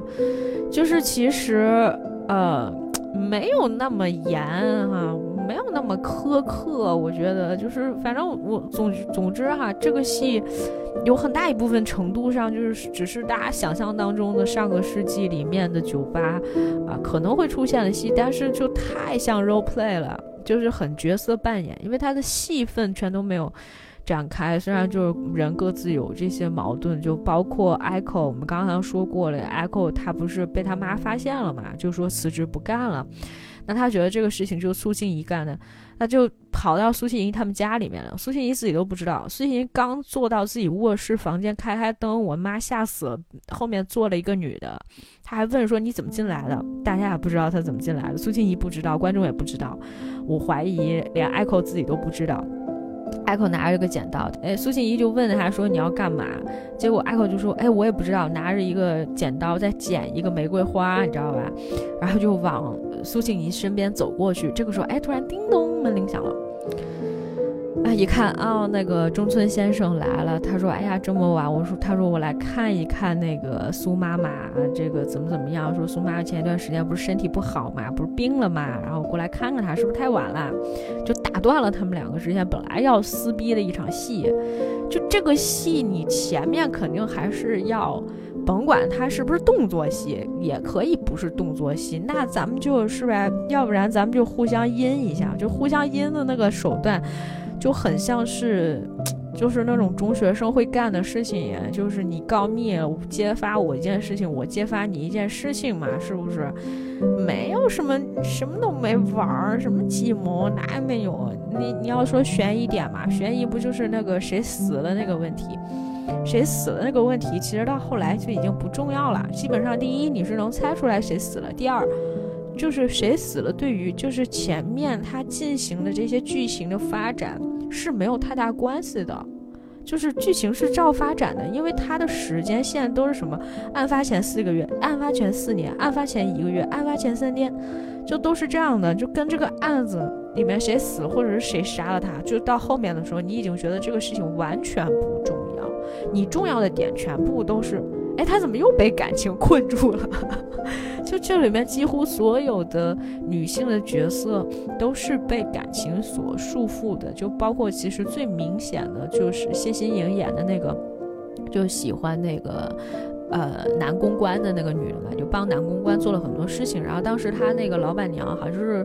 就是其实。”呃，没有那么严哈，没有那么苛刻。我觉得就是反正我总总之哈，这个戏有很大一部分程度上就是只是大家想象当中的上个世纪里面的酒吧啊可能会出现的戏，但是就太像 role play 了，就是很角色扮演，因为他的戏份全都没有。展开，虽然就是人各自有这些矛盾，就包括 Echo，我们刚刚说过了，Echo 他不是被他妈发现了嘛，就说辞职不干了，那他觉得这个事情就是苏静怡干的，那就跑到苏静怡他们家里面了，苏静怡自己都不知道，苏静怡刚坐到自己卧室房间开开灯，我妈吓死了，后面坐了一个女的，他还问说你怎么进来的，大家也不知道他怎么进来的，苏静怡不知道，观众也不知道，我怀疑连 Echo 自己都不知道。艾克拿着一个剪刀，哎，苏庆怡就问他说：“你要干嘛？”结果艾克就说：“哎，我也不知道。”拿着一个剪刀在剪一个玫瑰花，你知道吧？然后就往苏庆怡身边走过去。这个时候，哎，突然叮咚，门铃响了。啊，一看啊，那个中村先生来了。他说：“哎呀，这么晚。”我说：“他说我来看一看那个苏妈妈，这个怎么怎么样？说苏妈妈前一段时间不是身体不好嘛，不是病了嘛？然后过来看看她，是不是太晚了？就打断了他们两个之间本来要撕逼的一场戏。就这个戏，你前面肯定还是要，甭管它是不是动作戏，也可以不是动作戏。那咱们就是呗，要不然咱们就互相阴一下，就互相阴的那个手段。”就很像是，(tsk) 就是那种中学生会干的事情，就是你告密揭发我一件事情，我揭发你一件事情嘛，是不是？没有什么，什么都没玩儿，什么计谋哪也没有。你你要说悬疑点嘛，悬疑不就是那个谁死了那个问题？谁死了那个问题，其实到后来就已经不重要了。基本上，第一你是能猜出来谁死了，第二。就是谁死了，对于就是前面他进行的这些剧情的发展是没有太大关系的，就是剧情是照发展的，因为他的时间线都是什么？案发前四个月，案发前四年，案发前一个月，案发前三天，就都是这样的，就跟这个案子里面谁死或者是谁杀了他，就到后面的时候，你已经觉得这个事情完全不重要，你重要的点全部都是。哎，他怎么又被感情困住了？就这里面几乎所有的女性的角色都是被感情所束缚的，就包括其实最明显的就是谢欣颖演的那个，就喜欢那个呃男公关的那个女的嘛，就帮男公关做了很多事情。然后当时他那个老板娘好像是，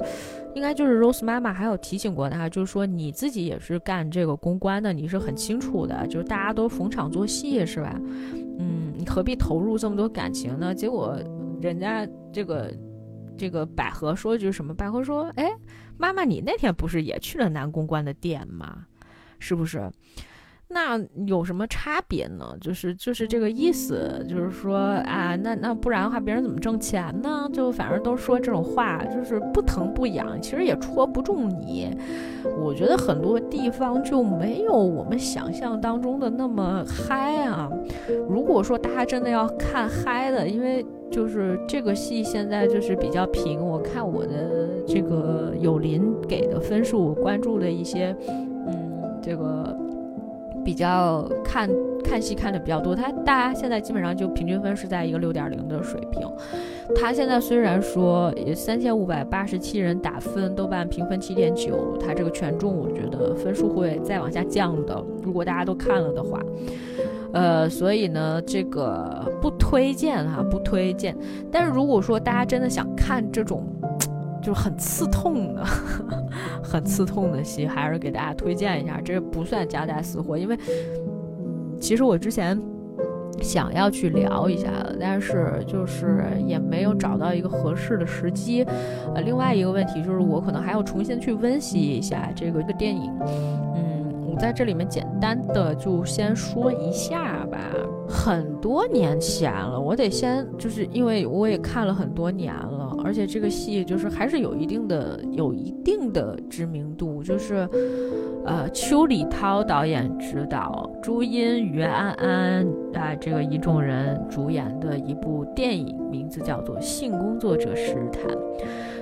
应该就是 Rose 妈妈，还有提醒过他，就是说你自己也是干这个公关的，你是很清楚的，就是大家都逢场作戏，是吧？嗯，你何必投入这么多感情呢？结果人家这个这个百合说句什么？百合说：“哎，妈妈，你那天不是也去了南公关的店吗？是不是？”那有什么差别呢？就是就是这个意思，就是说啊，那那不然的话，别人怎么挣钱呢？就反正都说这种话，就是不疼不痒，其实也戳不中你。我觉得很多地方就没有我们想象当中的那么嗨啊。如果说大家真的要看嗨的，因为就是这个戏现在就是比较平，我看我的这个有林给的分数，我关注的一些，嗯，这个。比较看看戏看的比较多，他大家现在基本上就平均分是在一个六点零的水平。他现在虽然说三千五百八十七人打分，豆瓣评分七点九，他这个权重我觉得分数会再往下降的。如果大家都看了的话，呃，所以呢，这个不推荐哈，不推荐。但是如果说大家真的想看这种。就很刺痛的，(laughs) 很刺痛的戏，还是给大家推荐一下。这不算夹带私货，因为，其实我之前想要去聊一下的，但是就是也没有找到一个合适的时机。呃，另外一个问题就是，我可能还要重新去温习一下这个这个电影。嗯，我在这里面简单的就先说一下吧。很多年前了，我得先就是因为我也看了很多年了。而且这个戏就是还是有一定的、有一定的知名度，就是，呃，邱礼涛导演执导，朱茵、于安安啊，这个一众人主演的一部电影，名字叫做《性工作者实谈》。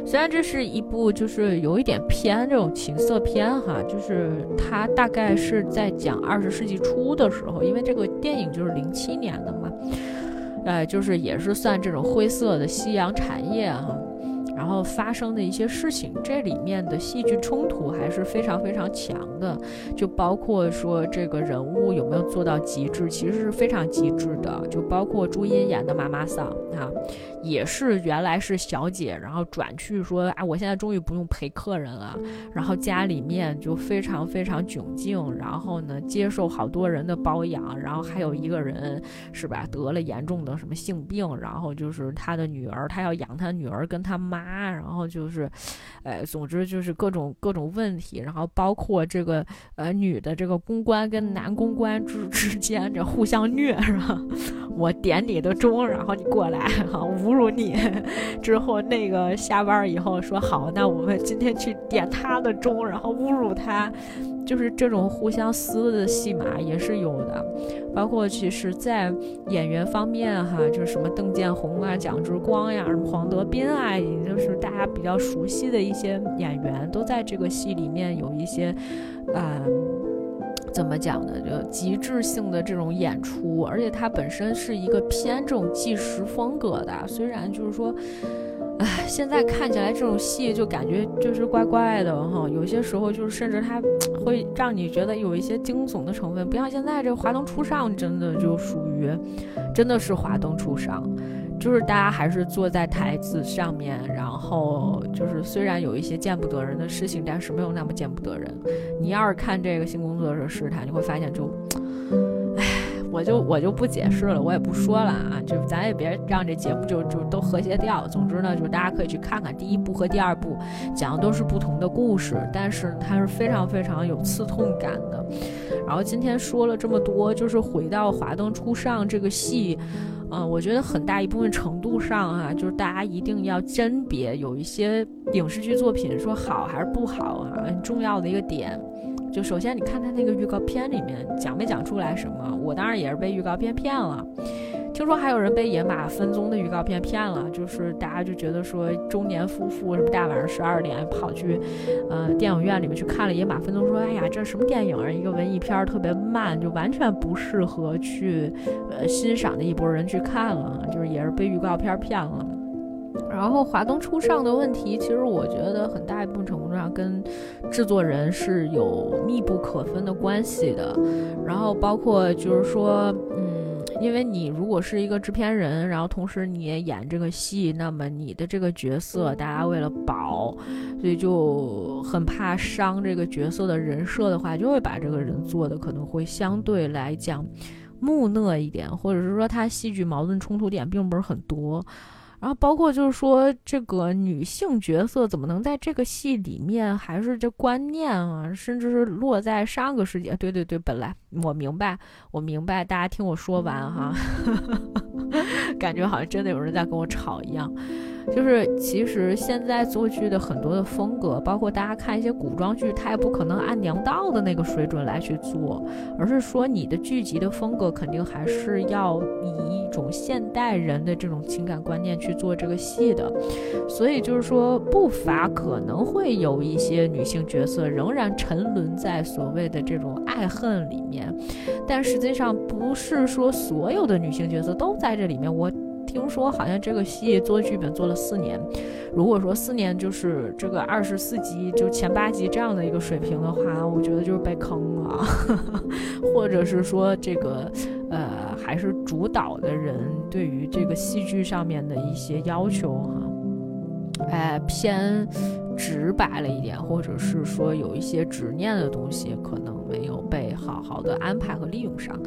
虽然这是一部就是有一点偏这种情色片哈，就是它大概是在讲二十世纪初的时候，因为这个电影就是零七年的嘛。呃，就是也是算这种灰色的夕阳产业啊，然后发生的一些事情，这里面的戏剧冲突还是非常非常强的，就包括说这个人物有没有做到极致，其实是非常极致的，就包括朱茵演的妈妈桑啊，也是原来是小姐，然后转去说啊，我现在终于不用陪客人了，然后家里面就非常非常窘境，然后呢接受好多人的包养，然后还有一个人是吧？得了严重的什么性病，然后就是他的女儿，他要养他女儿跟他妈，然后就是，呃，总之就是各种各种问题，然后包括这个呃女的这个公关跟男公关之之间这互相虐是吧？我点你的钟，然后你过来哈侮辱你，之后那个下班以后说好，那我们今天去点他的钟，然后侮辱他。就是这种互相撕的戏码也是有的，包括其实，在演员方面哈，就是什么邓建宏啊、蒋志光呀、什么黄德斌啊，也就是大家比较熟悉的一些演员，都在这个戏里面有一些，啊，怎么讲呢？就极致性的这种演出，而且它本身是一个偏这种纪实风格的，虽然就是说。唉，现在看起来这种戏就感觉就是怪怪的哈，有些时候就是甚至它会让你觉得有一些惊悚的成分，不像现在这华灯初上，真的就属于真的是华灯初上，就是大家还是坐在台子上面，然后就是虽然有一些见不得人的事情，但是没有那么见不得人。你要是看这个新工作者试探，你会发现就。我就我就不解释了，我也不说了啊，就咱也别让这节目就就都和谐掉。总之呢，就是大家可以去看看第一部和第二部，讲的都是不同的故事，但是它是非常非常有刺痛感的。然后今天说了这么多，就是回到《华灯初上》这个戏，嗯，我觉得很大一部分程度上啊，就是大家一定要甄别有一些影视剧作品说好还是不好啊，很重要的一个点。就首先，你看他那个预告片里面讲没讲出来什么？我当然也是被预告片骗了。听说还有人被《野马分鬃》的预告片骗了，就是大家就觉得说中年夫妇什么大晚上十二点跑去，呃，电影院里面去看了《野马分鬃》，说哎呀，这什么电影啊？一个文艺片，特别慢，就完全不适合去呃欣赏的一波人去看了，就是也是被预告片骗了。然后华灯初上的问题，其实我觉得很大一部分程度上跟制作人是有密不可分的关系的。然后包括就是说，嗯，因为你如果是一个制片人，然后同时你也演这个戏，那么你的这个角色，大家为了保，所以就很怕伤这个角色的人设的话，就会把这个人做的可能会相对来讲木讷一点，或者是说他戏剧矛盾冲突点并不是很多。然后包括就是说，这个女性角色怎么能在这个戏里面还是这观念啊，甚至是落在上个世纪？对对对，本来我明白，我明白，大家听我说完哈，(laughs) 感觉好像真的有人在跟我吵一样。就是其实现在做剧的很多的风格，包括大家看一些古装剧，它也不可能按娘道的那个水准来去做，而是说你的剧集的风格肯定还是要以一种现代人的这种情感观念去做这个戏的。所以就是说，不乏可能会有一些女性角色仍然沉沦在所谓的这种爱恨里面，但实际上不是说所有的女性角色都在这里面。我。听说好像这个戏做剧本做了四年，如果说四年就是这个二十四集就前八集这样的一个水平的话，我觉得就是被坑了，(laughs) 或者是说这个呃还是主导的人对于这个戏剧上面的一些要求哈，哎偏直白了一点，或者是说有一些执念的东西可能。好好的安排和利用上，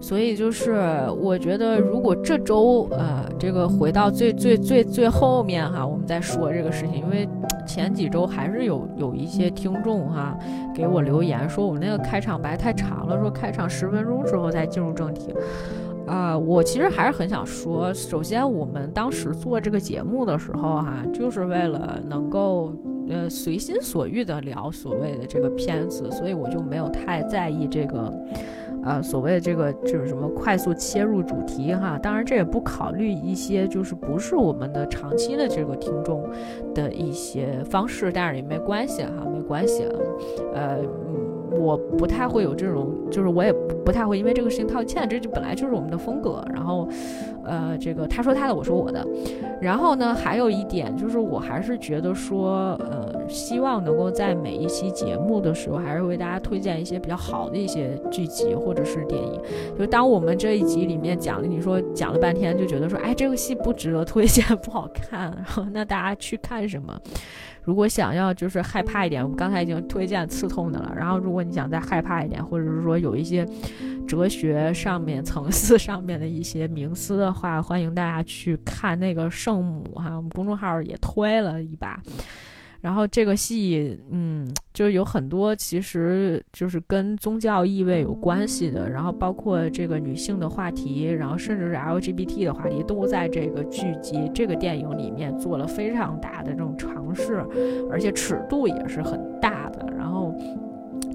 所以就是我觉得，如果这周呃，这个回到最最最最后面哈，我们再说这个事情，因为前几周还是有有一些听众哈给我留言说我们那个开场白太长了，说开场十分钟之后再进入正题。啊，我其实还是很想说，首先我们当时做这个节目的时候哈，就是为了能够。呃，随心所欲的聊所谓的这个片子，所以我就没有太在意这个，呃，所谓的这个就是什么快速切入主题哈。当然，这也不考虑一些就是不是我们的长期的这个听众的一些方式，但是也没关系哈，没关系。呃，我不太会有这种，就是我也不太会因为这个事情道歉，这就本来就是我们的风格。然后。呃，这个他说他的，我说我的。然后呢，还有一点就是，我还是觉得说，呃，希望能够在每一期节目的时候，还是为大家推荐一些比较好的一些剧集或者是电影。就当我们这一集里面讲了，你说讲了半天，就觉得说，哎，这个戏不值得推荐，(laughs) 不好看，然后那大家去看什么？如果想要就是害怕一点，我们刚才已经推荐刺痛的了。然后如果你想再害怕一点，或者是说有一些哲学上面层次上面的一些冥思的话，欢迎大家去看那个圣母哈，我们公众号也推了一把。然后这个戏，嗯，就是有很多其实就是跟宗教意味有关系的，然后包括这个女性的话题，然后甚至是 LGBT 的话题，都在这个剧集、这个电影里面做了非常大的这种尝试，而且尺度也是很大的。然后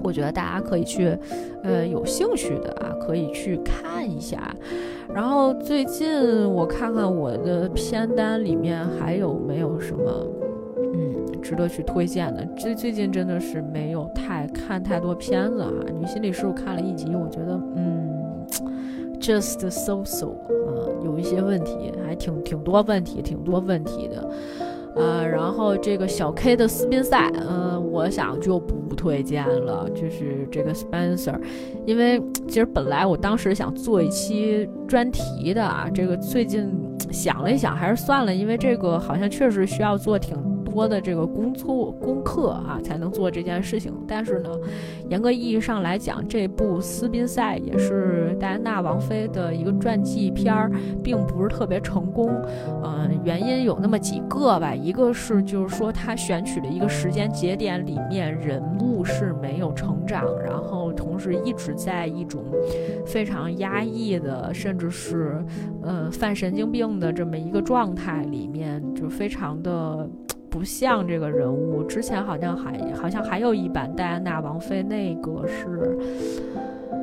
我觉得大家可以去，呃，有兴趣的啊，可以去看一下。然后最近我看看我的片单里面还有没有什么。嗯值得去推荐的，最最近真的是没有太看太多片子啊。女心理师我看了一集，我觉得嗯，just so so 啊，有一些问题，还挺挺多问题，挺多问题的啊。然后这个小 K 的斯宾塞，嗯，我想就不推荐了，就是这个 Spencer，因为其实本来我当时想做一期专题的啊，这个最近想了一想，还是算了，因为这个好像确实需要做挺。多的这个工作功课啊，才能做这件事情。但是呢，严格意义上来讲，这部《斯宾塞》也是戴安娜王妃的一个传记片儿，并不是特别成功。嗯，原因有那么几个吧。一个是就是说，他选取的一个时间节点里面人物是没有成长，然后同时一直在一种非常压抑的，甚至是呃犯神经病的这么一个状态里面，就非常的。不像这个人物，之前好像还好像还有一版戴安娜王妃，那个是。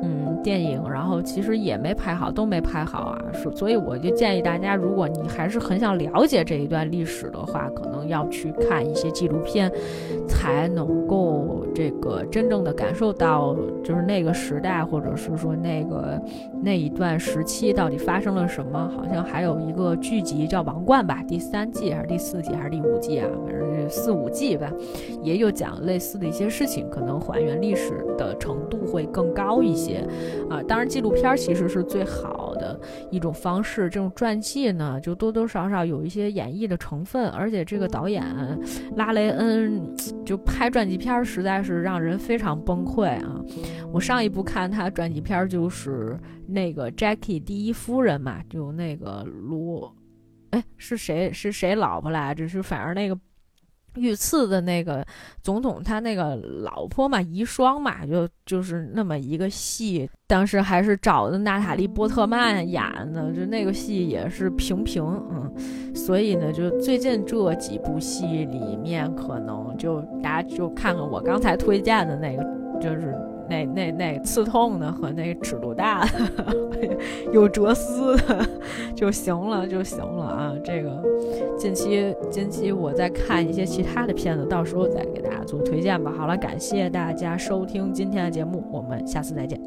嗯，电影，然后其实也没拍好，都没拍好啊。所所以我就建议大家，如果你还是很想了解这一段历史的话，可能要去看一些纪录片，才能够这个真正的感受到，就是那个时代，或者是说那个那一段时期到底发生了什么。好像还有一个剧集叫《王冠》吧，第三季还是第四季还是第五季啊？反正四五季吧，也有讲类似的一些事情，可能还原历史的程度会更高一些。啊，当然，纪录片其实是最好的一种方式。这种传记呢，就多多少少有一些演绎的成分，而且这个导演拉雷恩就拍传记片实在是让人非常崩溃啊！我上一部看他传记片就是那个 Jackie 第一夫人嘛，就那个罗，哎，是谁？是谁老婆来着？是反正那个。遇刺的那个总统，他那个老婆嘛，遗孀嘛，就就是那么一个戏，当时还是找的娜塔莉波特曼演的，就那个戏也是平平，嗯，所以呢，就最近这几部戏里面，可能就大家就看看我刚才推荐的那个，就是。那那那刺痛的和那尺度大的 (laughs) 有哲思的就行了就行了啊！这个近期近期我再看一些其他的片子，到时候再给大家做推荐吧。好了，感谢大家收听今天的节目，我们下次再见。